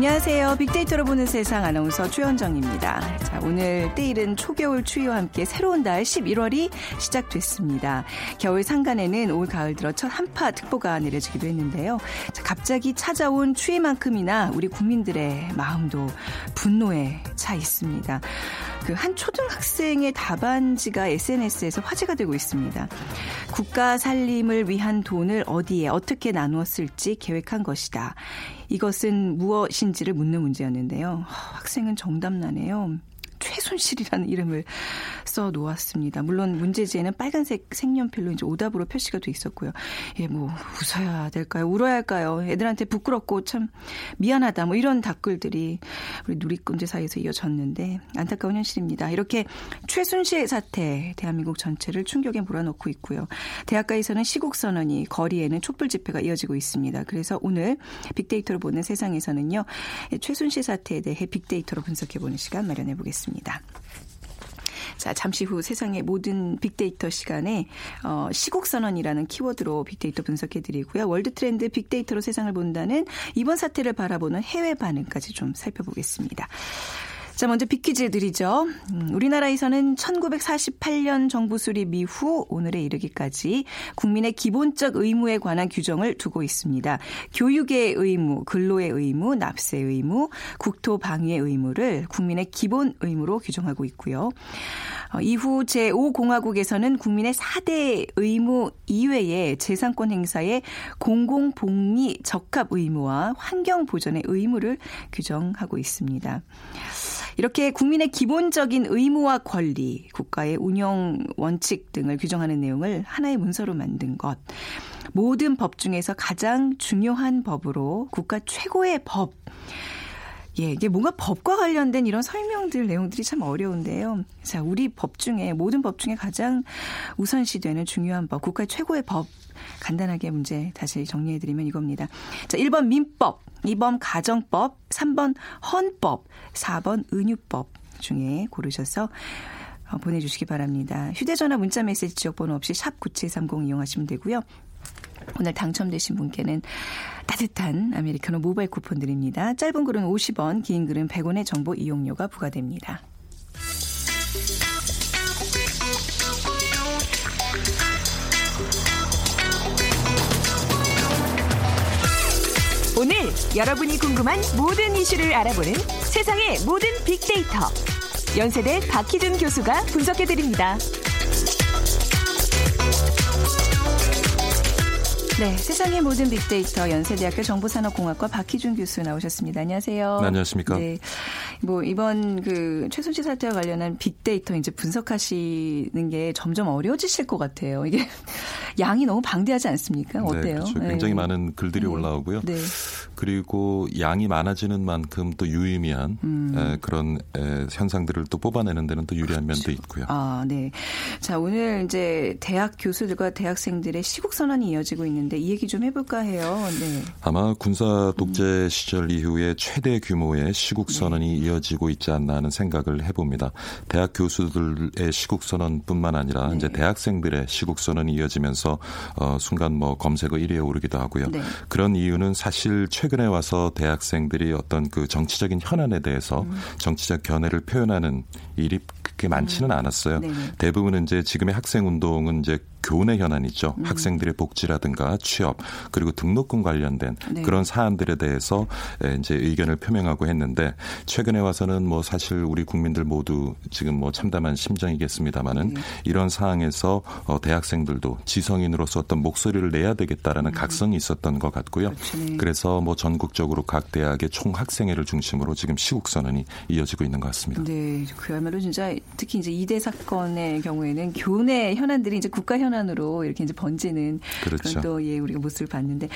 안녕하세요. 빅데이터로 보는 세상 아나운서 최현정입니다. 자, 오늘 때일은 초겨울 추위와 함께 새로운 달 11월이 시작됐습니다. 겨울 상간에는 올 가을 들어 첫 한파 특보가 내려지기도 했는데요. 자, 갑자기 찾아온 추위만큼이나 우리 국민들의 마음도 분노에 차 있습니다. 그 한 초등학생의 답안지가 SNS에서 화제가 되고 있습니다. 국가 살림을 위한 돈을 어디에 어떻게 나누었을지 계획한 것이다. 이것은 무엇인지를 묻는 문제였는데요. 학생은 정답 나네요. 최순실이라는 이름을 써 놓았습니다. 물론 문제지에는 빨간색 색연필로 이제 오답으로 표시가 돼 있었고요. 예, 뭐 웃어야 될까요? 울어야 할까요? 애들한테 부끄럽고 참 미안하다. 뭐 이런 댓글들이 우리 누리꾼들 사이에서 이어졌는데 안타까운 현실입니다. 이렇게 최순실 사태 대한민국 전체를 충격에 몰아넣고 있고요. 대학가에서는 시국 선언이 거리에는 촛불 집회가 이어지고 있습니다. 그래서 오늘 빅데이터로 보는 세상에서는요. 최순실 사태에 대해 빅데이터로 분석해 보는 시간 마련해 보겠습니다. 자, 잠시 후 세상의 모든 빅데이터 시간에 어, 시국 선언이라는 키워드로 빅데이터 분석해 드리고요. 월드 트렌드 빅데이터로 세상을 본다는 이번 사태를 바라보는 해외 반응까지 좀 살펴보겠습니다. 자, 먼저 빅퀴즈 드리죠. 음, 우리나라에서는 1948년 정부 수립 이후 오늘에 이르기까지 국민의 기본적 의무에 관한 규정을 두고 있습니다. 교육의 의무, 근로의 의무, 납세 의무, 국토 방위의 의무를 국민의 기본 의무로 규정하고 있고요. 어, 이후 제5공화국에서는 국민의 4대 의무 이외에 재산권 행사의 공공복리 적합 의무와 환경 보전의 의무를 규정하고 있습니다. 이렇게 국민의 기본적인 의무와 권리, 국가의 운영 원칙 등을 규정하는 내용을 하나의 문서로 만든 것. 모든 법 중에서 가장 중요한 법으로 국가 최고의 법. 예, 이게 뭔가 법과 관련된 이런 설명들 내용들이 참 어려운데요. 자, 우리 법 중에 모든 법 중에 가장 우선시되는 중요한 법, 국가 최고의 법 간단하게 문제 다시 정리해 드리면 이겁니다. 자, 1번 민법, 2번 가정법, 3번 헌법, 4번 은유법 중에 고르셔서 어, 보내주시기 바랍니다. 휴대전화 문자메시지 지역번호 없이 샵 9730 이용하시면 되고요. 오늘 당첨되신 분께는 따뜻한 아메리카노 모바일 쿠폰 드립니다. 짧은 글은 50원, 긴 글은 100원의 정보 이용료가 부과됩니다. 오늘 여러분이 궁금한 모든 이슈를 알아보는 세상의 모든 빅데이터 연세대 박희준 교수가 분석해 드립니다. 네, 세상의 모든 빅데이터 연세대학교 정보산업공학과 박희준 교수 나오셨습니다. 안녕하세요. 네, 안녕하십니까? 네, 뭐 이번 그 최순실 사태와 관련한 빅데이터 이제 분석하시는 게 점점 어려워지실 것 같아요. 이게 양이 너무 방대하지 않습니까? 어때요? 네, 그렇죠. 굉장히 네. 많은 글들이 네. 올라오고요. 네. 그리고 양이 많아지는 만큼 또 유의미한 음. 에, 그런 에, 현상들을 또 뽑아내는 데는 또 유리한 면도 있고요. 아, 네. 자, 오늘 이제 대학 교수들과 대학생들의 시국 선언이 이어지고 있는데 이 얘기 좀 해볼까 해요. 네. 아마 군사 독재 음. 시절 이후에 최대 규모의 시국 네. 선언이 이어지고 있지 않나 하는 생각을 해봅니다. 대학 교수들의 시국 선언뿐만 아니라 네. 이제 대학생들의 시국 선언이 이어지면서 어, 순간 뭐 검색어 1위에 오르기도 하고요. 네. 그런 이유는 사실 최 근에 와서 대학생들이 어떤 그 정치적인 현안에 대해서 음. 정치적 견해를 표현하는 일이 그렇게 많지는 않았어요. 네네. 대부분은 이제 지금의 학생 운동은 이제 교내 현안이죠. 음. 학생들의 복지라든가 취업 그리고 등록금 관련된 네. 그런 사안들에 대해서 에, 이제 의견을 표명하고 했는데 최근에 와서는 뭐 사실 우리 국민들 모두 지금 뭐 참담한 심정이겠습니다만은 네. 이런 사항에서 어, 대학생들도 지성인으로서 어떤 목소리를 내야 되겠다라는 각성이 있었던 것 같고요. 음. 그렇죠. 네. 그래서 뭐 전국적으로 각 대학의 총 학생회를 중심으로 지금 시국 선언이 이어지고 있는 것 같습니다. 네, 그야말로 그야말로 진짜 특히 이제 이대 사건의 경우에는 교내 현안들이 이제 국가 현안으로 이렇게 이제 번지는 그렇죠. 그런 또 예, 우리가 모습을 봤는데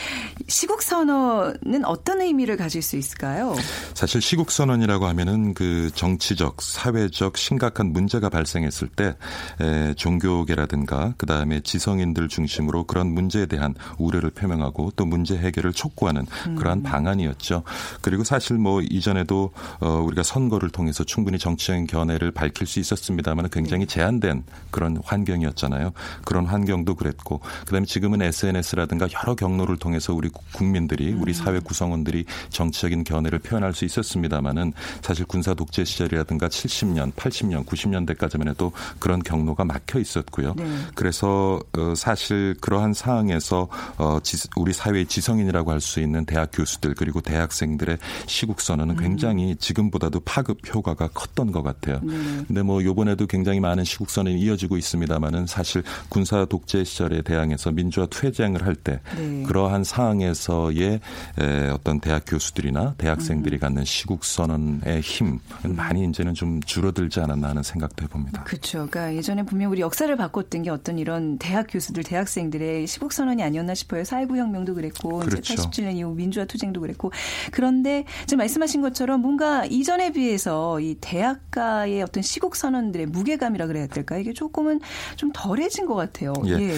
시국 선언은 어떤 의미를 가질 수 있을까요? 사실 시국 선언이라고 하면은 그 정치적, 사회적 심각한 문제가 발생했을 때 에, 종교계라든가 그 다음에 지성인들 중심으로 그런 문제에 대한 우려를 표명하고 또 문제 해결을 촉구하는 그러한 방안이었죠. 그리고 사실 뭐 이전에도 어, 우리가 선거를 통해서 충분히 정치적인 견해를 밝힐 수 있었습니다만 굉장히 제한된 그런 환경이었잖아요. 그런 환경도 그랬고 그다음에 지금은 SNS라든가 여러 경로를 통해서 우리 국민들이 우리 사회 구성원들이 정치적인 견해를 표현할 수 있었습니다마는 사실 군사 독재 시절이라든가 70년, 80년, 90년대까지만 해도 그런 경로가 막혀 있었고요. 네. 그래서 어, 사실 그러한 상황에서 어, 지- 우리 사회의 지성인이라고 할 수 있는 대학 교수들 그리고 대학생들의 시국 선언은 굉장히 지금보다도 파급 효과가 컸던 것 같아요. 근데 뭐 요번에도 굉장히 많은 시국 선언이 이어지고 있습니다만은 사실 군사 독재 시절에 대항해서 민주화 투쟁을 할때 네. 그러한 상황에서의 에, 어떤 대학 교수들이나 대학생들이 갖는 시국 선언의 힘은 많이 이제는 좀 줄어들지 않았나 하는 생각도 해봅니다. 그렇죠. 그러니까 예전에 분명 우리 역사를 바꿨던 게 어떤 이런 대학 교수들, 대학생들의 시국 선언이 아니었나 싶어요. 4.19 혁명도 그랬고, 그렇죠. 87년 이후 민주화 투쟁도 그랬고. 그런데 지금 말씀하신 것처럼 뭔가 이전에 비해서 이 대학가의 어떤 시국 선언들의 무게감이라 그래야 될까? 이게 조금은 좀 덜해진 것 같아요. 예.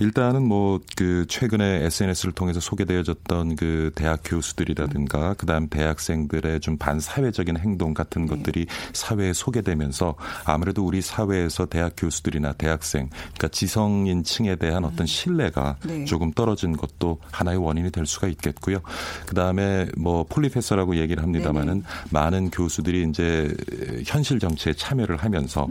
일단은 뭐 그 최근에 SNS를 통해서 소개되어졌던 그 대학 교수들이라든가 그다음 대학생들의 좀 반사회적인 행동 같은 네. 것들이 사회에 소개되면서 아무래도 우리 사회에서 대학 교수들이나 대학생 그러니까 지성인층에 대한 어떤 신뢰가 네. 조금 떨어진 것도 하나의 원인이 될 수가 있겠고요. 그다음에 뭐 폴리페서라고 얘기를 합니다마는 많은 교수들이 이제 현실 정 치에 참여를 하면서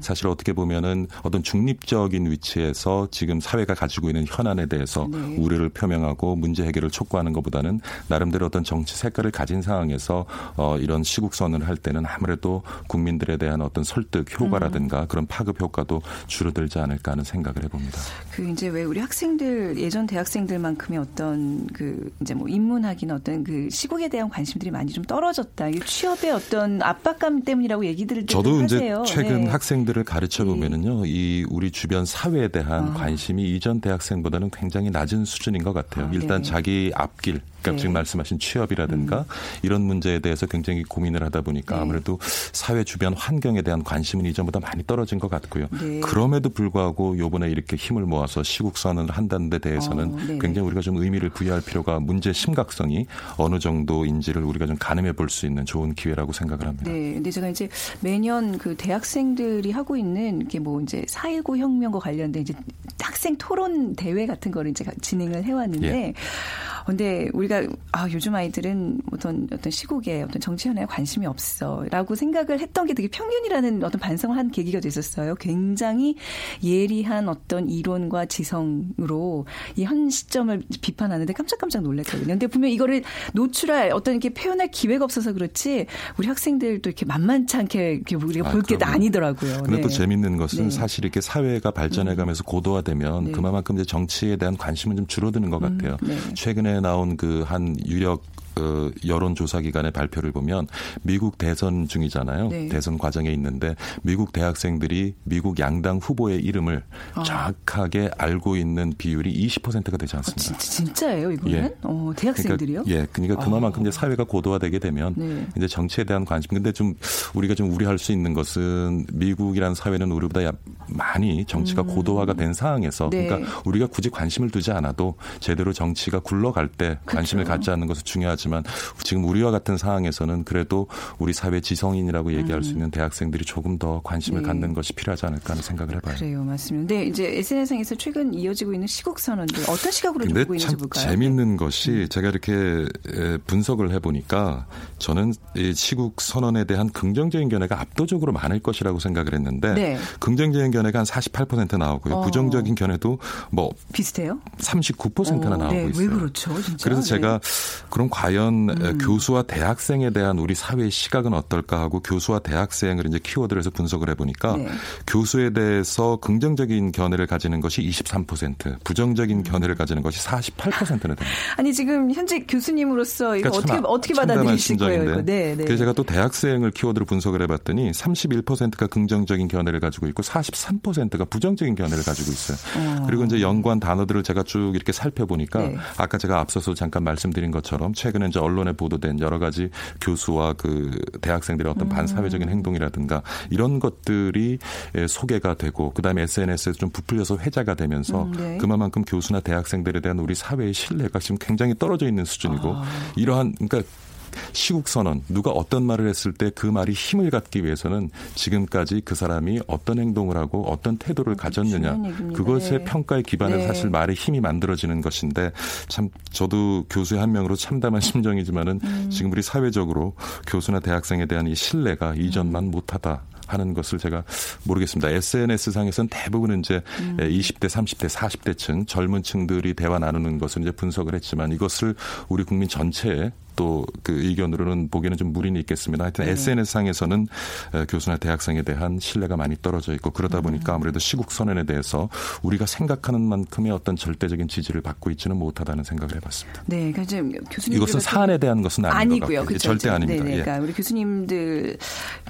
사실 어떻게 보면은 어떤 중립적인 위치에서 지금 사회가 가지고 있는 현안에 대해서 네. 우려를 표명하고 문제 해결을 촉구하는 것보다는 나름대로 어떤 정치 색깔을 가진 상황에서 어 이런 시국 선언을 할 때는 아무래도 국민들에 대한 어떤 설득 효과라든가 그런 파급 효과도 줄어들지 않을까 하는 생각을 해봅니다. 그 이제 왜 우리 학생들 예전 대학생들만큼의 어떤 그 이제 뭐 인문학이나 어떤 그 시국에 대한 관심들이 많이 좀 떨어졌다. 이 취업의 어떤 압박감 때문이라고 얘기들을 저도 이제 하세요. 최근 네. 학생들을 가르쳐 보면은요, 이 우리 주변 사회에 대한 관심이 이전 대학생보다는 굉장히 낮은 수준인 것 같아요. 아, 일단 네. 자기 앞길, 그러니까 네. 지금 말씀하신 취업이라든가 이런 문제에 대해서 굉장히 고민을 하다 보니까 네. 아무래도 사회 주변 환경에 대한 관심은 이전보다 많이 떨어진 것 같고요. 네. 그럼에도 불구하고 요번에 이렇게 힘을 모아서 시국선언을 한다는 데 대해서는 어, 네네. 굉장히 우리가 좀 의미를 부여할 필요가 문제 심각성이 어느 정도인지를 우리가 좀 가늠해 볼 수 있는 좋은 기회라고 생각을 합니다. 네, 근데 제가 이제 매년 그 대학생들이 하고 있는 이게 뭐 이제 4.19 혁명과 관련된 이제 학생 토론 대회 같은 거를 이제 진행을 해왔는데, 예. 근데 우리가 아 요즘 아이들은 어떤 어떤 시국에 어떤 정치 현안에 관심이 없어라고 생각을 했던 게 되게 평균이라는 어떤 반성을 한 계기가 됐었어요. 굉장히 예리한 어떤 이론과 지성으로 이 현 시점을 비판하는데 깜짝깜짝 놀랐거든요. 근데 분명 이거를 노출할 어떤 이렇게 표현할 기회가 없어서 그렇지 우리 학생들도 이렇게 만만치 않게 이렇게 우리가 아, 볼게 그럼요. 아니더라고요. 근데 또 네. 재밌는 것은 네. 사실 이렇게 사회가 발전해가면서 고도화되면 네. 그만큼 이제 정치에 대한 관심은 좀 줄어드는 것 같아요. 네. 최근에 나온 그 한 유력 어, 여론조사기관의 발표를 보면 미국 대선 중이잖아요. 네. 대선 과정에 있는데 미국 대학생들이 미국 양당 후보의 이름을 정확하게 알고 있는 비율이 20%가 되지 않습니다. 진짜 진짜 예요 이거는? 예. 어, 대학생들이요? 그러니까, 예, 그러니까 그만큼 이제 사회가 고도화되게 되면 네. 이제 정치에 대한 관심. 근데 좀 우리가 좀 우려할 수 있는 것은 미국이라는 사회는 우리보다 야- 많이 정치가 고도화가 된 상황에서 음. 네. 그러니까 우리가 굳이 관심을 두지 않아도 제대로 정치가 굴러갈 때 관심을 그렇죠. 갖지 않는 것은 중요하지 만 지금 우리와 같은 상황에서는 그래도 우리 사회 지성인이라고 얘기할 수 있는 대학생들이 조금 더 관심을 음. 네. 갖는 것이 필요하지 않을까 하는 생각을 해봐요. 그래요, 맞습니다. 근데 이제 SNS상에서 최근 이어지고 있는 시국 선언들 어떤 시각으로 좀 보고 있는지 참 볼까요? 네. 재밌는 것이 제가 이렇게 에, 분석을 해보니까 저는 이 시국 선언에 대한 긍정적인 견해가 압도적으로 많을 것이라고 생각을 했는데 네. 긍정적인 견해 견해가 한 48% 나오고요. 어. 부정적인 견해도 뭐 비슷해요? 39%나 어, 나오고 네, 있어요. 왜 그렇죠, 진짜? 그래서 네. 제가 그럼 과연 교수와 대학생에 대한 우리 사회의 시각은 어떨까 하고 교수와 대학생을 이제 키워드로 해서 분석을 해보니까 네. 교수에 대해서 긍정적인 견해를 가지는 것이 23%, 부정적인 음. 견해를 가지는 것이 48%나 됩니다. 아니 지금 현재 교수님으로서 이거 그러니까 어떻게 참 어떻게 받아들이실 거예요? 심정인데. 네, 네. 그래서 제가 또 대학생을 키워드로 분석을 해봤더니 31%가 긍정적인 견해를 가지고 있고 43%가 부정적인 견해를 가지고 있어요. 그리고 이제 연관 단어들을 제가 쭉 이렇게 살펴보니까 네. 아까 제가 앞서서 잠깐 말씀드린 것처럼 최근에 이제 언론에 보도된 여러 가지 교수와 그 대학생들의 어떤 반사회적인 행동이라든가 이런 것들이 에, 소개가 되고 그다음에 SNS에서 좀 부풀려서 회자가 되면서 음, 네. 그만큼 교수나 대학생들에 대한 우리 사회의 신뢰가 지금 굉장히 떨어져 있는 수준이고 이러한 그러니까 시국 선언 누가 어떤 말을 했을 때 그 말이 힘을 갖기 위해서는 지금까지 그 사람이 어떤 행동을 하고 어떤 태도를 가졌느냐. 그것의 네. 평가에 기반해서 네. 사실 말의 힘이 만들어지는 것인데 참 저도 교수의 한 명으로 참담한 심정이지만은 음. 지금 우리 사회적으로 교수나 대학생에 대한 이 신뢰가 음. 이전만 못하다. 하는 것을 제가 모르겠습니다. SNS 상에서는 대부분 이제 음. 20대, 30대, 40대층 젊은 층들이 대화 나누는 것을 이제 분석을 했지만 이것을 우리 국민 전체에 또 그 의견으로는 보기에는 좀 무리는 있겠습니다. 하여튼 SNS 상에서는 에, 교수나 대학생에 대한 신뢰가 많이 떨어져 있고 그러다 음. 보니까 아무래도 시국 선언에 대해서 우리가 생각하는 만큼의 어떤 절대적인 지지를 받고 있지는 못하다는 생각을 해봤습니다. 네, 그러니까 지금 교수님 이것은 사안에 대한 것은 아닌 것 아니고요. 같고요. 그렇죠. 절대 아닙니다. 네, 네. 예. 그러니까 우리 교수님들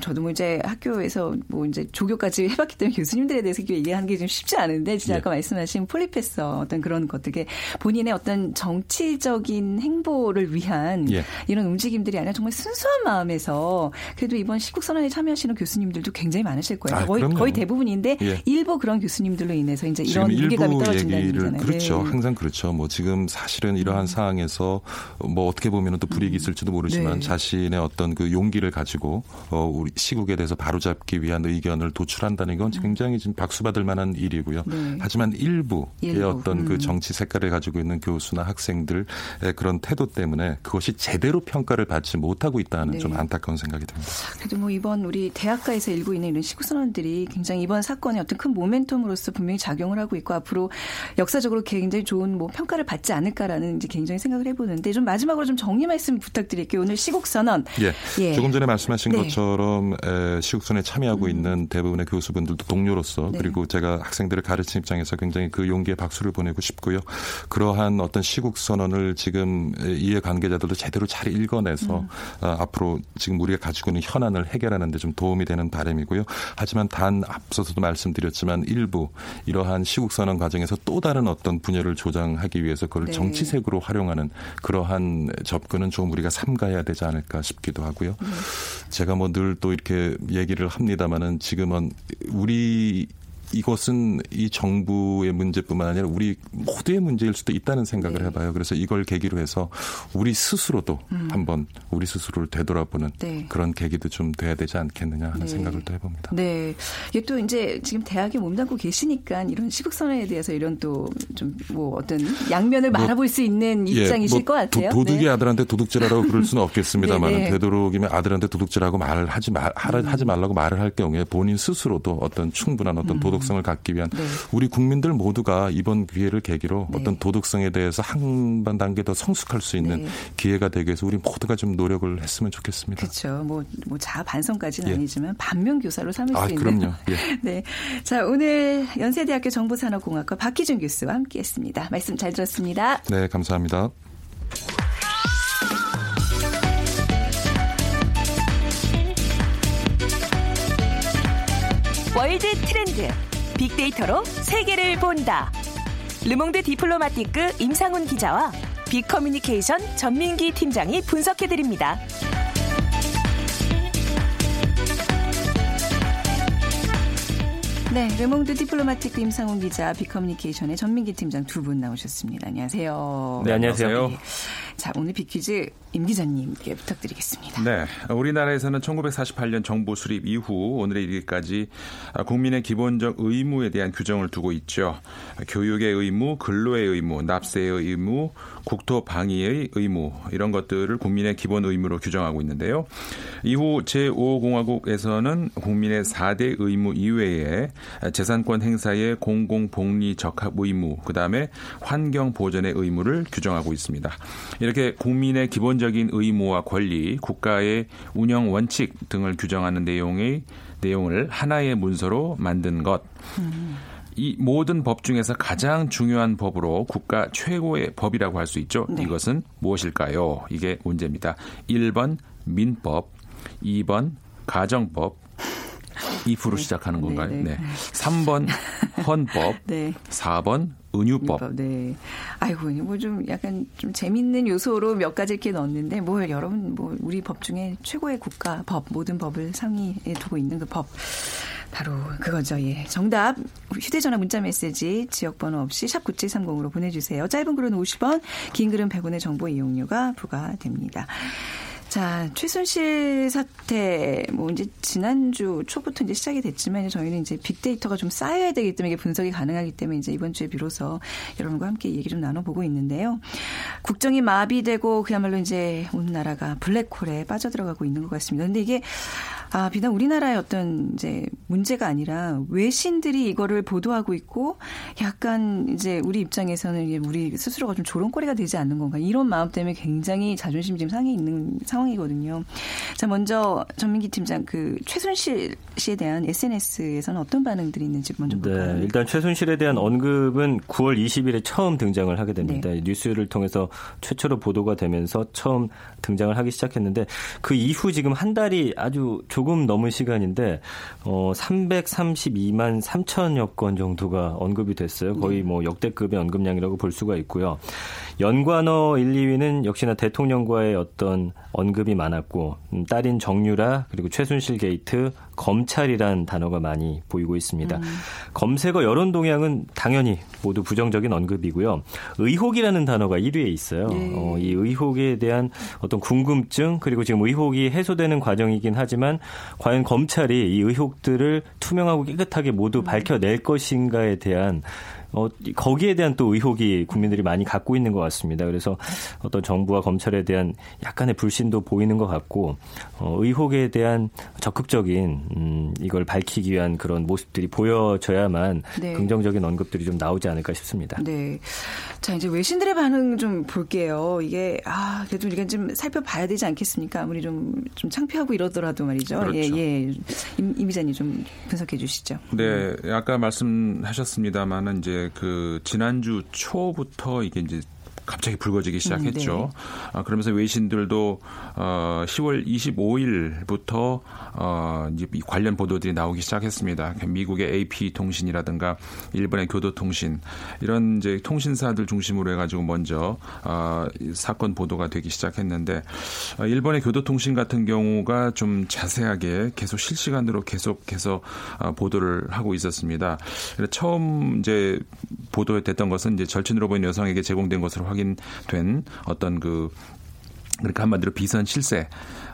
저도 뭐 이제 학교에서 뭐 이제 조교까지 해봤기 때문에 교수님들에 대해서 얘기하는 게 좀 쉽지 않은데 진짜 예. 아까 말씀하신 폴리페서 어떤 그런 것들 게 본인의 어떤 정치적인 행보를 위한 예. 이런 움직임들이 아니라 정말 순수한 마음에서 그래도 이번 시국 선언에 참여하시는 교수님들도 굉장히 많으실 거예요. 아, 거의. 거의 대부분인데 예. 일부 그런 교수님들로 인해서 이제 이런 무게감이 떨어진다는 얘기를 얘기잖아요. 그렇죠. 네. 항상 그렇죠. 뭐 지금 사실은 이러한 상황에서 뭐 어떻게 보면 또 불이익이 있을지도 모르지만 네. 자신의 어떤 그 용기를 가지고 어 우리 시국에 대해서 바로잡기 위한 의견을 도출한다는 건 굉장히 지금 박수 받을 만한 일이고요. 네. 하지만 일부의 일부. 어떤 음. 그 정치 색깔을 가지고 있는 교수나 학생들의 그런 태도 때문에 그것이 제대로 평가를 받지 못하고 있다는 네. 좀 안타까운 생각이 듭니다. 그래도 뭐 이번 우리 대학가에서 일고 있는 이런 시국선언들이 굉장히 이번 사건의 어떤 큰 모멘텀으로서 분명히 작용을 하고 있고 앞으로 역사적으로 굉장히 좋은 뭐 평가를 받지 않을까라는 이제 개인적인 생각을 해보는데 좀 마지막으로 좀 정리 말씀 부탁드릴게요. 오늘 시국선언. 예. 예. 조금 전에 말씀하신 네. 것처럼 에, 시국선에 참여하고 있는 대부분의 교수분들도 동료로서 네. 그리고 제가 학생들을 가르치는 입장에서 굉장히 그 용기에 박수를 보내고 싶고요. 그러한 어떤 시국선언을 지금 이해 관계자들도 제대로 잘 읽어내서 음. 아, 앞으로 지금 우리가 가지고 있는 현안을 해결하는 데 좀 도움이 되는 바람이고요. 하지만 단 앞서서도 말씀드렸지만 일부 이러한 시국선언 과정에서 또 다른 어떤 분야를 조장하기 위해서 그걸 네. 정치색으로 활용하는 그러한 접근은 좀 우리가 삼가해야 되지 않을까 싶기도 하고요. 네. 제가 뭐 늘 또 이렇게 얘기를 합니다마는 지금은 우리 이것은 이 정부의 문제뿐만 아니라 우리 모두의 문제일 수도 있다는 생각을 네. 해봐요. 그래서 이걸 계기로 해서 우리 스스로도 한번 우리 스스로를 되돌아보는 음. 네. 그런 계기도 좀 돼야 되지 않겠느냐 하는 네. 생각을 또 해봅니다. 네. 이게 또 이제 지금 대학에 몸담고 계시니까 이런 시국선언에 대해서 이런 또 좀 뭐 어떤 양면을 뭐, 말아볼 수 있는 입장이실 뭐것 같아요. 도, 둑이 네. 아들한테 도둑질하라고 그럴 수는 없겠습니다만 네, 네. 되도록이면 아들한테 도둑질하고 말을 하지 말 음. 하지 말라고 말을 할 경우에 본인 스스로도 어떤 충분한 어떤 도덕 성을 갖기 위한 네. 우리 국민들 모두가 이번 기회를 계기로 네. 어떤 도덕성에 대해서 한 단계 더 성숙할 수 있는 네. 기회가 되기 위해서 우리 모두가 좀 노력을 했으면 좋겠습니다. 그렇죠. 뭐, 뭐 자반성까지는 예. 아니지만 반면 교사로 삼을 아, 수 있는. 그럼요. 예. 네. 자, 오늘 연세대학교 정보산업공학과 박희준 교수와 함께했습니다. 말씀 잘 들었습니다. 네, 감사합니다. 월드 트렌드 빅데이터로 세계를 본다. 르몽드 디플로마티크 임상훈 기자와 빅커뮤니케이션 전민기 팀장이 분석해 드립니다. 네. 르몽드 디플로마티크 임상훈 기자, 빅커뮤니케이션의 전민기 팀장 두 분 나오셨습니다. 안녕하세요. 네, 안녕하세요. 네. 자, 오늘 빅퀴즈 임 기자님께 부탁드리겠습니다. 네. 우리나라에서는 1948년 정부 수립 이후 오늘에 이르기까지 국민의 기본적 의무에 대한 규정을 두고 있죠. 교육의 의무, 근로의 의무, 납세의 의무, 국토 방위의 의무 이런 것들을 국민의 기본 의무로 규정하고 있는데요. 이후 제5공화국에서는 국민의 4대 의무 이외에 재산권 행사의 공공복리 적합 의무, 그다음에 환경 보전의 의무를 규정하고 있습니다. 이렇게 국민의 기본적인 의무와 권리, 국가의 운영 원칙 등을 규정하는 내용의 내용을 하나의 문서로 만든 것. 음. 이 모든 법 중에서 가장 중요한 법으로 국가 최고의 법이라고 할 수 있죠. 네. 이것은 무엇일까요? 이게 문제입니다. 1번 민법, 2번 가정법, if로 네. 시작하는 건가요? 네. 네. 3번 헌법, 네. 4번 은유법. 네. 아이고, 뭐 좀 약간 좀 재밌는 요소로 몇 가지 이렇게 넣었는데 뭐 여러분 뭐 우리 법 중에 최고의 국가 법 모든 법을 상위에 두고 있는 그 법. 바로 그거죠. 예. 정답 휴대전화 문자 메시지 지역번호 없이 샵 9730으로 보내주세요. 짧은 글은 50원, 긴 글은 100원의 정보 이용료가 부과됩니다. 자, 최순실 사태, 뭐, 이제 지난주 초부터 이제 시작이 됐지만 저희는 이제 빅데이터가 좀 쌓여야 되기 때문에 이게 분석이 가능하기 때문에 이제 이번 주에 비로소 여러분과 함께 얘기 좀 나눠보고 있는데요. 국정이 마비되고 그야말로 이제 온 나라가 블랙홀에 빠져들어가고 있는 것 같습니다. 근데 이게 아, 비단 우리나라의 어떤 이제 문제가 아니라 외신들이 이거를 보도하고 있고 약간 이제 우리 입장에서는 우리 스스로가 좀 조롱거리가 되지 않는 건가 이런 마음 때문에 굉장히 자존심 지금 상해 있는 상황이거든요. 자, 먼저 전민기 팀장 그 최순실 씨에 대한 SNS에서는 어떤 반응들이 있는지 먼저 네, 볼까요? 네, 일단 최순실에 대한 언급은 9월 20일에 처음 등장을 하게 됩니다. 네. 뉴스를 통해서 최초로 보도가 되면서 처음 등장을 하기 시작했는데 그 이후 지금 한 달이 아주 조금 넘은 시간인데 어 332만 3천여 건 정도가 언급이 됐어요. 거의 네. 뭐 역대급의 언급량이라고 볼 수가 있고요. 연관어 1, 2위는 역시나 대통령과의 어떤 언급이 많았고 음, 딸인 정유라 그리고 최순실 게이트 검찰이란 단어가 많이 보이고 있습니다. 음. 검색어 여론 동향은 당연히 모두 부정적인 언급이고요. 의혹이라는 단어가 1위에 있어요. 네. 어, 이 의혹에 대한 어떤 궁금증 그리고 지금 의혹이 해소되는 과정이긴 하지만 과연 검찰이 이 의혹들을 투명하고 깨끗하게 모두 음. 밝혀낼 것인가에 대한 어, 거기에 대한 또 의혹이 국민들이 많이 갖고 있는 것 같습니다. 그래서 어떤 정부와 검찰에 대한 약간의 불신도 보이는 것 같고 어, 의혹에 대한 적극적인 음, 이걸 밝히기 위한 그런 모습들이 보여져야만 네. 긍정적인 언급들이 좀 나오지 않을까 싶습니다. 네. 자 이제 외신들의 반응 좀 볼게요. 이게 아 그래도 우리가 좀 살펴봐야 되지 않겠습니까? 아무리 좀 좀 창피하고 이러더라도 말이죠. 그렇죠. 예, 예. 임, 임 기자님 좀 분석해 주시죠. 네, 아까 말씀하셨습니다만은 이제 그 지난주 초부터 이게 이제 갑자기 불거지기 시작했죠. 음, 네. 아, 그러면서 외신들도 어, 10월 25일부터 어, 이제 관련 보도들이 나오기 시작했습니다. 미국의 AP 통신이라든가 일본의 교도통신 이런 이제 통신사들 중심으로 해가지고 먼저 어, 사건 보도가 되기 시작했는데 어, 일본의 교도통신 같은 경우가 좀 자세하게 계속 실시간으로 계속해서 어, 보도를 하고 있었습니다. 처음 이제 보도됐던 것은 이제 절친으로 보이는 여성에게 제공된 것으로 확인된 어떤 그 그러니까 한마디로 비선 실세.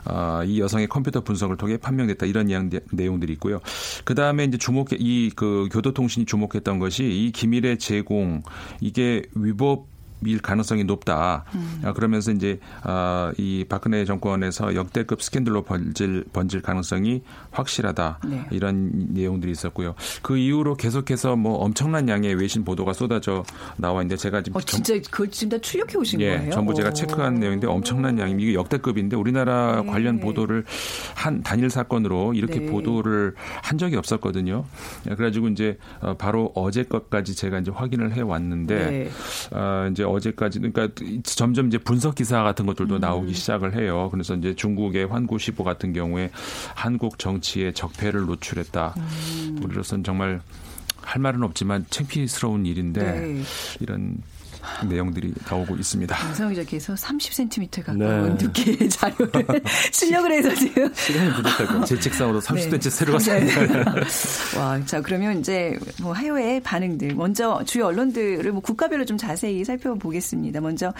어, 이 여성의 컴퓨터 분석을 통해 판명됐다 이런 내용들이 있고요. 그 다음에 이제 주목해 이그 교도통신이 주목했던 것이 이 기밀의 제공 이게 위법 일 가능성이 높다. 음. 아, 그러면서 이제 아, 이 박근혜 정권에서 역대급 스캔들로 번질 번질 가능성이 확실하다. 네. 이런 내용들이 있었고요. 그 이후로 계속해서 뭐 엄청난 양의 외신 보도가 쏟아져 나와 있는데 제가 지금 어, 진짜 그걸 지금 다 출력해 오신 예, 거예요? 전부 제가 체크한 내용인데 엄청난 양이 이게 역대급인데 우리나라 네. 관련 보도를 한 단일 사건으로 이렇게 네. 보도를 한 적이 없었거든요. 예, 그래가지고 이제 어, 바로 어제 것까지 제가 이제 확인을 해 왔는데 네. 어, 이제 어제까지 그러니까 점점 이제 분석 기사 같은 것들도 음. 나오기 시작을 해요. 그래서 이제 중국의 환구시보 같은 경우에 한국 정치의 적폐를 노출했다. 음. 우리로서는 정말 할 말은 없지만 창피스러운 일인데 네. 이런 내용들이 나오고 있습니다. 김성희 기자께서 30cm 가까운 네. 두께의 자료를 실력을 해서 지금 시간이 부족하고 제 책상으로 30cm 네. 새로 갔습니다. 와, 자 그러면 이제 뭐 해외 반응들 먼저 주요 언론들을 뭐 국가별로 좀 자세히 살펴보겠습니다. 먼저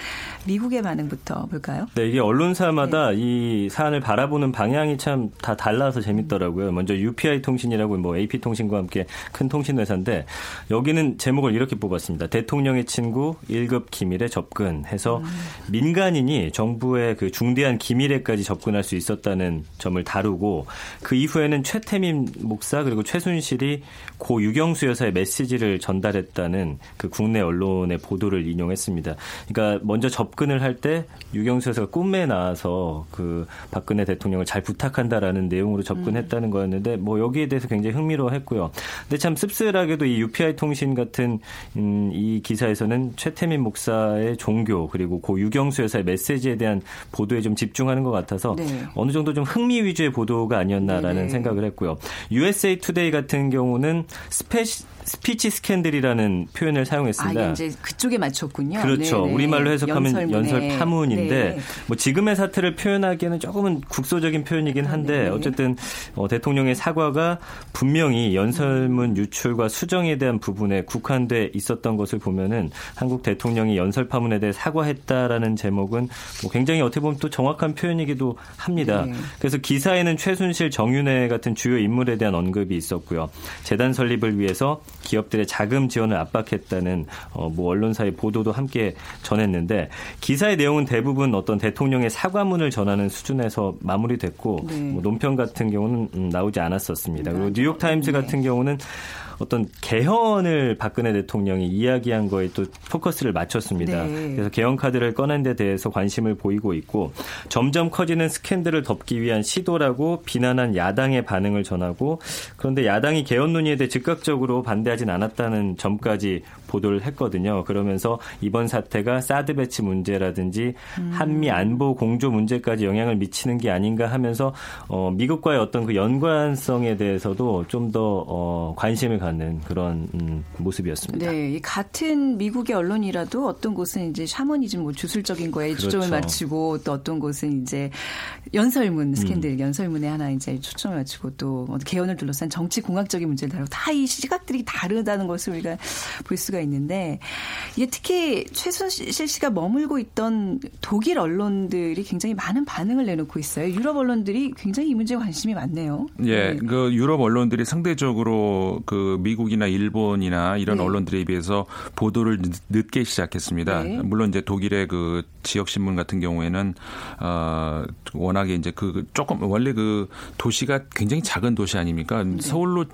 미국의 반응부터 볼까요? 네, 이게 언론사마다 네. 이 사안을 바라보는 방향이 참 다 달라서 재밌더라고요. 먼저 UPI 통신이라고 뭐 AP 통신과 함께 큰 통신 회사인데 여기는 제목을 이렇게 뽑았습니다. 대통령의 친구 1급 기밀에 접근해서 음. 민간인이 정부의 그 중대한 기밀에까지 접근할 수 있었다는 점을 다루고 그 이후에는 최태민 목사 그리고 최순실이 고 유경수 여사의 메시지를 전달했다는 그 국내 언론의 보도를 인용했습니다. 그러니까 먼저 접근을 할 때 유경수 여사가 꿈에 나와서 그 박근혜 대통령을 잘 부탁한다라는 내용으로 접근했다는 음. 거였는데 뭐 여기에 대해서 굉장히 흥미로워했고요. 근데 참 씁쓸하게도 이 UPI 통신 같은 음, 이 기사에서는 최태민 목사의 종교 그리고 고 육영수 여사의 메시지에 대한 보도에 좀 집중하는 것 같아서 네. 어느 정도 좀 흥미 위주의 보도가 아니었나라는 네 생각을 했고요. USA 투데이 같은 경우는 스페시 스피치 스캔들이라는 표현을 사용했습니다. 아, 이제 그쪽에 맞췄군요. 그렇죠. 네네. 우리말로 해석하면 연설문에. 연설 파문인데 네. 뭐 지금의 사태를 표현하기에는 조금은 국소적인 표현이긴 한데 네. 어쨌든 어, 대통령의 사과가 분명히 연설문 유출과 수정에 대한 부분에 국한돼 있었던 것을 보면은 한국 대통령이 연설 파문에 대해 사과했다라는 제목은 뭐 굉장히 어떻게 보면 또 정확한 표현이기도 합니다. 네. 그래서 기사에는 최순실, 정윤회 같은 주요 인물에 대한 언급이 있었고요. 재단 설립을 위해서 기업들의 자금 지원을 압박했다는 어, 뭐 언론사의 보도도 함께 전했는데 기사의 내용은 대부분 어떤 대통령의 사과문을 전하는 수준에서 마무리됐고 네. 뭐 논평 같은 경우는 음, 나오지 않았었습니다. 그리고 뉴욕 타임스 네. 같은 경우는 어떤 개헌을 박근혜 대통령이 이야기한 거에 또 포커스를 맞췄습니다. 네. 그래서 개헌 카드를 꺼낸 데 대해서 관심을 보이고 있고 점점 커지는 스캔들을 덮기 위한 시도라고 비난한 야당의 반응을 전하고 그런데 야당이 개헌 논의에 대해 즉각적으로 반대하진 않았다는 점까지 보도를 했거든요. 그러면서 이번 사태가 사드 배치 문제라든지 음. 한미 안보 공조 문제까지 영향을 미치는 게 아닌가 하면서 어, 미국과의 어떤 그 연관성에 대해서도 좀더 어, 관심을 갖는 그런 음, 모습이었습니다. 네, 같은 미국의 언론이라도 어떤 곳은 이제 샤머니즘 뭐 주술적인 거에 그렇죠. 초점을 맞추고 또 어떤 곳은 이제 연설문 음. 스캔들 음. 연설문에 하나 이제 초점을 맞추고 또뭐 개헌을 둘러싼 정치 공학적인 문제를 다루고 다 이 시각들이 다르다는 것을 우리가 볼 수가 있는데 이게 특히 최순실 씨가 머물고 있던 독일 언론들이 굉장히 많은 반응을 내놓고 있어요. 유럽 언론들이 굉장히 이 문제에 관심이 많네요. 예, 네. 그 유럽 언론들이 상대적으로 그 미국이나 일본이나 이런 네. 언론들에 비해서 보도를 늦게 시작했습니다. 네. 물론 이제 독일의 그 지역 신문 같은 경우에는 어 워낙에 이제 그 조금 원래 그 도시가 굉장히 작은 도시 아닙니까? 네. 서울로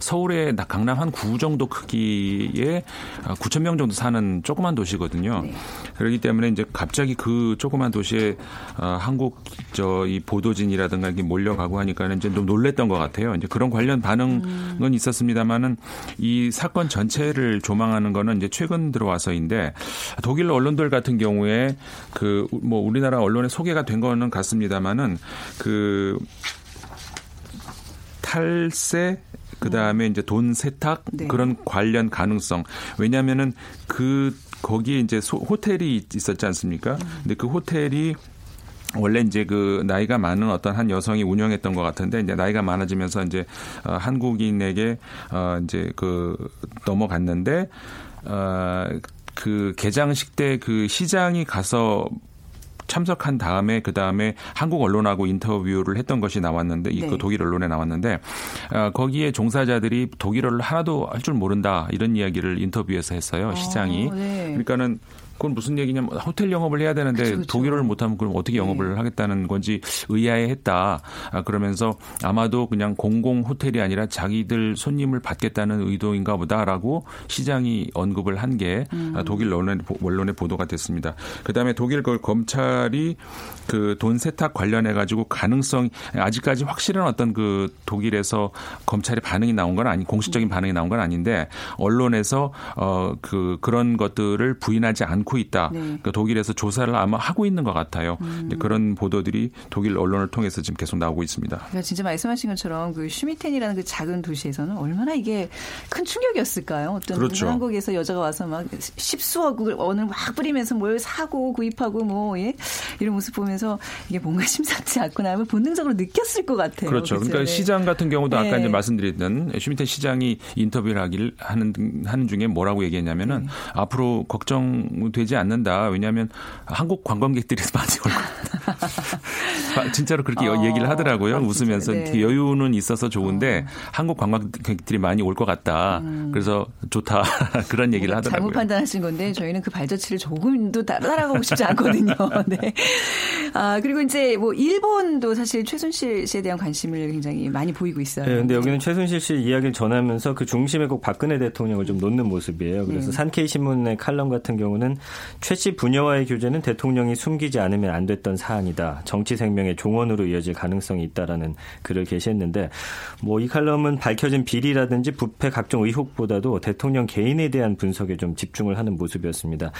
서울의 강남 한 구 정도 크기의 9천 명 정도 사는 조그만 도시거든요. 네. 그렇기 때문에 이제 갑자기 그 조그만 도시에 어, 한국 저 이 보도진이라든가 이게 몰려가고 하니까는 이제 좀 놀랬던 것 같아요. 이제 그런 관련 반응은 음. 있었습니다만은 이 사건 전체를 조망하는 거는 이제 최근 들어와서인데 독일 언론들 같은 경우에 그 뭐 우리나라 언론에 소개가 된 거는 같습니다만은 그 탈세 그 다음에 이제 돈 세탁 네. 그런 관련 가능성. 왜냐하면은 그 거기에 이제 소, 호텔이 있었지 않습니까? 음. 근데 그 호텔이 원래 이제 그 나이가 많은 어떤 한 여성이 운영했던 것 같은데 이제 나이가 많아지면서 이제 어, 한국인에게 어 이제 그 넘어갔는데 어그 개장식 때 그 시장이 가서 참석한 다음에 그 다음에 한국 언론하고 인터뷰를 했던 것이 나왔는데 네. 그 독일 언론에 나왔는데 어, 거기에 종사자들이 독일어를 하나도 할 줄 모른다 이런 이야기를 인터뷰에서 했어요 아, 시장이 네. 그러니까는 그건 무슨 얘기냐면 호텔 영업을 해야 되는데 그쵸, 그쵸. 독일어를 못하면 그럼 어떻게 영업을 네. 하겠다는 건지 의아해했다. 아, 그러면서 아마도 그냥 공공 호텔이 아니라 자기들 손님을 받겠다는 의도인가 보다라고 시장이 언급을 한게 음. 독일 언론 언론에 보도가 됐습니다. 그다음에 독일 그 검찰이 그 돈 세탁 관련해 가지고 가능성 아직까지 확실한 어떤 그 독일에서 검찰의 반응이 나온 건 아니 공식적인 반응이 나온 건 아닌데 언론에서 어 그 그런 것들을 부인하지 않고 넣고 있다. 네. 그러니까 독일에서 조사를 아마 하고 있는 것 같아요. 음. 그런 보도들이 독일 언론을 통해서 지금 계속 나오고 있습니다. 그러니까 진짜 말씀하신 것처럼 그 슈미텐이라는 그 작은 도시에서는 얼마나 이게 큰 충격이었을까요? 어떤 그렇죠. 한국에서 여자가 와서 막 십수억을 원을 막 뿌리면서 뭘 사고 구입하고 뭐 예? 이런 모습 보면서 이게 뭔가 심상치 않구나 하면 본능적으로 느꼈을 것 같아요. 그렇죠. 그죠? 그러니까 네. 시장 같은 경우도 아까 네. 이제 말씀드렸던 슈미텐 시장이 인터뷰를 하길 하는 하는 중에 뭐라고 얘기했냐면은 네. 앞으로 걱정 되지 않는다. 왜냐하면 한국 관광객들이 많이 올 거다. 진짜로 그렇게 어, 얘기를 하더라고요. 아, 웃으면서? 네. 그 여유는 있어서 좋은데 한국 관광객들이 많이 올 것 같다. 그래서 좋다 그런 얘기를 음. 잘못 하더라고요. 판단하신 건데 저희는 그 발자취를 조금도 따- 따라가고 싶지 않거든요. 네. 아 그리고 이제 뭐 일본도 사실 최순실 씨에 대한 관심을 굉장히 많이 보이고 있어요. 네, 근데 여기는 최순실 씨 이야기를 전하면서 그 중심에 꼭 박근혜 대통령을 좀 놓는 모습이에요. 그래서 네. 산케이 신문의 칼럼 같은 경우는 최씨 부녀와의 교제는 대통령이 숨기지 않으면 안 됐던 사안이다. 정치 생명의 종언으로 이어질 가능성이 있다라는 글을 게시했는데 뭐 이 칼럼은 밝혀진 비리라든지 부패 각종 의혹보다도 대통령 개인에 대한 분석에 좀 집중을 하는 모습이었습니다.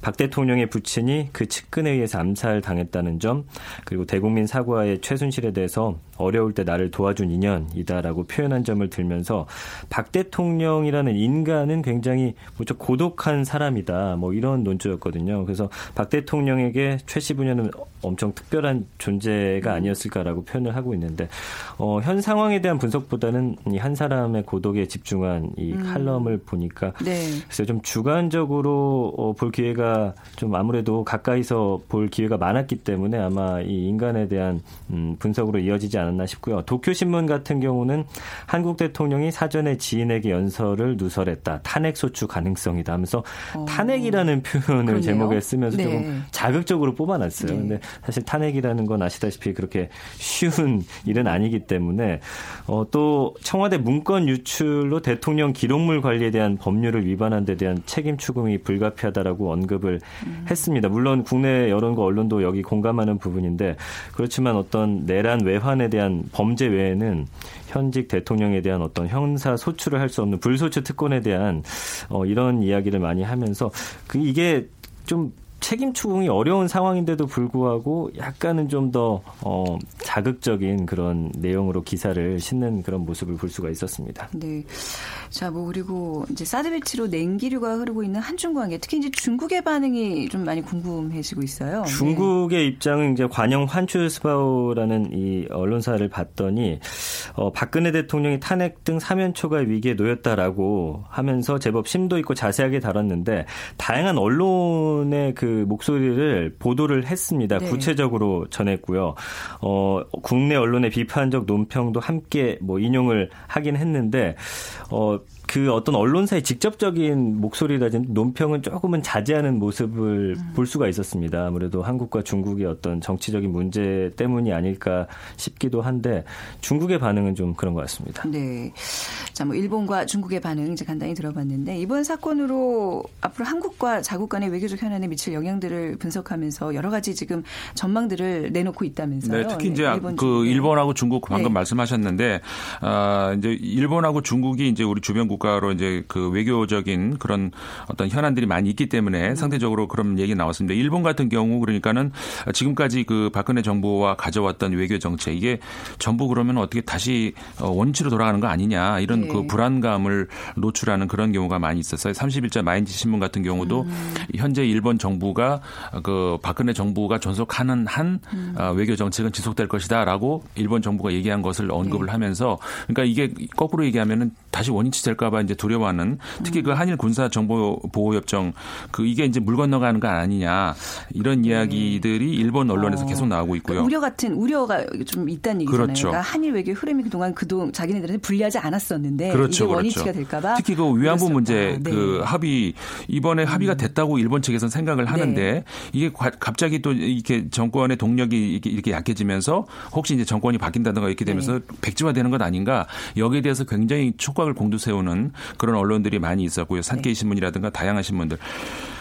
박 대통령의 부친이 그 측근에 의해서 암살당했다는 점 그리고 대국민 사과의 최순실에 대해서 어려울 때 나를 도와준 인연이다라고 표현한 점을 들면서 박 대통령이라는 인간은 굉장히 무척 고독한 사람이다. 뭐 이런 논조였거든요. 그래서 박 대통령에게 최씨 부녀는 엄청 특별한 존재가 아니었을까라고 표현을 하고 있는데 어, 현 상황에 대한 분석보다는 이 한 사람의 고독에 집중한 이 칼럼을 보니까 네. 그래서 좀 주관적으로 어, 볼 기회가 좀 아무래도 가까이서 볼 기회가 많았기 때문에 아마 이 인간에 대한 음, 분석으로 이어지지 않았 나 싶고요. 도쿄 신문 같은 경우는 한국 대통령이 사전에 지인에게 연설을 누설했다. 탄핵 소추 가능성이다 하면서 탄핵이라는 표현을 어. 그러네요. 제목에 쓰면서 네. 조금 자극적으로 뽑아놨어요. 네. 근데 사실 탄핵이라는 건 아시다시피 그렇게 쉬운 일은 아니기 때문에 어, 또 청와대 문건 유출로 대통령 기록물 관리에 대한 법률을 위반한 데 대한 책임 추궁이 불가피하다라고 언급을 했습니다. 물론 국내 여론과 언론도 여기 공감하는 부분인데 그렇지만 어떤 내란 외환에 대한 범죄 외에는 현직 대통령에 대한 어떤 형사 소추를 할 수 없는 불소추 특권에 대한 어, 이런 이야기를 많이 하면서 그 이게 좀 책임 추궁이 어려운 상황인데도 불구하고 약간은 좀 더 어, 자극적인 그런 내용으로 기사를 싣는 그런 모습을 볼 수가 있었습니다. 네. 자, 뭐 그리고 이제 사드 배치로 냉기류가 흐르고 있는 한중 관계, 특히 이제 중국의 반응이 좀 많이 궁금해지고 있어요. 네. 중국의 입장은 이제 관영 환추스바오라는 이 언론사를 봤더니 어, 박근혜 대통령이 탄핵 등 사면초가 위기에 놓였다라고 하면서 제법 심도 있고 자세하게 다뤘는데 다양한 언론의 그 목소리를 보도를 했습니다. 네. 구체적으로 전했고요. 어, 국내 언론의 비판적 논평도 함께 뭐 인용을 하긴 했는데 어, 그 어떤 언론사의 직접적인 목소리라든지 논평은 조금은 자제하는 모습을 볼 수가 있었습니다. 아무래도 한국과 중국의 어떤 정치적인 문제 때문이 아닐까 싶기도 한데 중국의 반응은 좀 그런 것 같습니다. 네. 자, 뭐 일본과 중국의 반응 이제 간단히 들어봤는데 이번 사건으로 앞으로 한국과 자국 간의 외교적 현안에 미칠 영향들을 분석하면서 여러 가지 지금 전망들을 내놓고 있다면서요. 네, 특히 이제 일본, 그. 일본하고 중국 방금 네. 말씀하셨는데 아 이제 일본하고 중국이 이제 우리 주변 국 가로 이제 그 외교적인 그런 어떤 현안들이 많이 있기 음. 때문에 상대적으로 그런 얘기 나왔습니다. 일본 같은 경우 그러니까는 지금까지 그 박근혜 정부와 가져왔던 외교 정책 이게 전부 그러면 어떻게 다시 어, 원치로 돌아가는 거 아니냐 이런 네. 그 불안감을 노출하는 그런 경우가 많이 있었어요. 30일자 마인지 신문 같은 경우도 음. 현재 일본 정부가 그 박근혜 정부가 존속하는 한 음. 어, 외교 정책은 지속될 것이다라고 일본 정부가 얘기한 것을 언급을 네. 하면서 그러니까 이게 거꾸로 얘기하면은 다시 원인치 될까 봐 이제 두려워하는 특히 음. 그 한일 군사 정보 보호 협정 그 이게 이제 물 건너가는 거 아니냐 이런 이야기들이 일본 언론에서 네. 어, 계속 나오고 있고요. 그러니까 우려 같은 우려가 좀 있다는 얘기잖아요. 그렇죠. 그러니까 한일 외교 흐름이 그동안 그동 자기네들한테 불리하지 않았었는데 그렇죠, 이게 원위치가 그렇죠. 될까봐 특히 그 위안부. 문제 네. 그 합의 이번에 합의가 됐다고 일본 측에서는 생각을 하는데 네. 이게 과- 갑자기 또 이렇게 정권의 동력이 이렇게, 이렇게 약해지면서 혹시 이제 정권이 바뀐다든가 이렇게 되면서 네. 백지화되는 것 아닌가 여기에 대해서 굉장히 촉 촉각을 공두 세우는 그런 언론들이 많이 있었고요. 산케이 신문이라든가 다양한 신문들.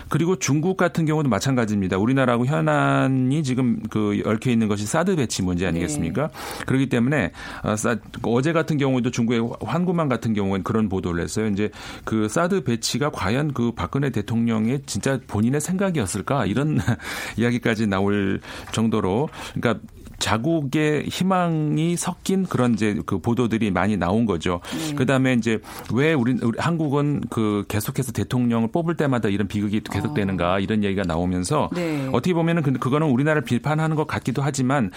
그리고 중국 같은 경우도 마찬가지입니다. 우리나라하고 현안이 지금 그 얽혀 있는 것이 사드 배치 문제 아니겠습니까? 네. 그렇기 때문에 어, 어제 같은 경우도 중국의 환구만 같은 경우는 그런 보도를 했어요. 이제 그 사드 배치가 과연 그 박근혜 대통령의 진짜 본인의 생각이었을까 이런 이야기까지 나올 정도로 그러니까 자국의 희망이 섞인 그런 이제 그 보도들이 많이 나온 거죠. 네. 그다음에 이제 왜 우리, 우리 한국은 그 계속해서 대통령을 뽑을 때마다 이런 비극이 계속되는가 어. 이런 얘기가 나오면서 네. 어떻게 보면은 근데 그거는 우리나라를 비판하는 것 같기도 하지만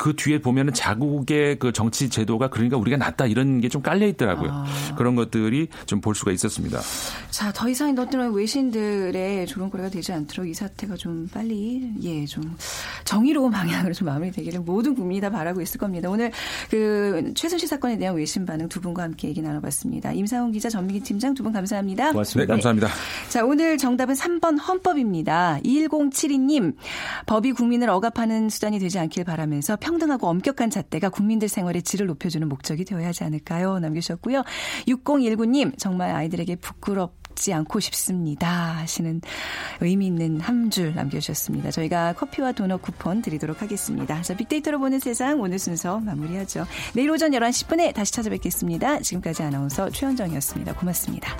그 뒤에 보면은 자국의 그 정치 제도가 그러니까 우리가 낫다 이런 게 좀 깔려 있더라고요. 아. 그런 것들이 좀 볼 수가 있었습니다. 자, 더 이상 너트런 외신들의 조롱거리가 되지 않도록 이 사태가 좀 빨리 예, 좀 정의로운 방향으로 좀 마무리되기를 모든 국민이 다 바라고 있을 겁니다. 오늘 그 최순실 사건에 대한 외신 반응 두 분과 함께 얘기 나눠봤습니다. 임상훈 기자, 전민기 팀장 두 분 감사합니다. 고맙습니다. 네, 감사합니다. 자, 오늘 정답은 3번 헌법입니다. 1072님, 법이 국민을 억압하는 수단이 되지 않길 바라면서 평 등하고 엄격한 잣대가 국민들 생활의 질을 높여주는 목적이 되어야 하지 않을까요? 남기셨고요. 6019님, 정말 아이들에게 부끄럽지 않고 싶습니다. 하시는 의미 있는 한 줄 남겨주셨습니다. 저희가 커피와 도넛 쿠폰 드리도록 하겠습니다. 자, 빅데이터로 보는 세상 오늘 순서 마무리하죠. 내일 오전 11시 10분에 다시 찾아뵙겠습니다. 지금까지 아나운서 최현정이었습니다. 고맙습니다.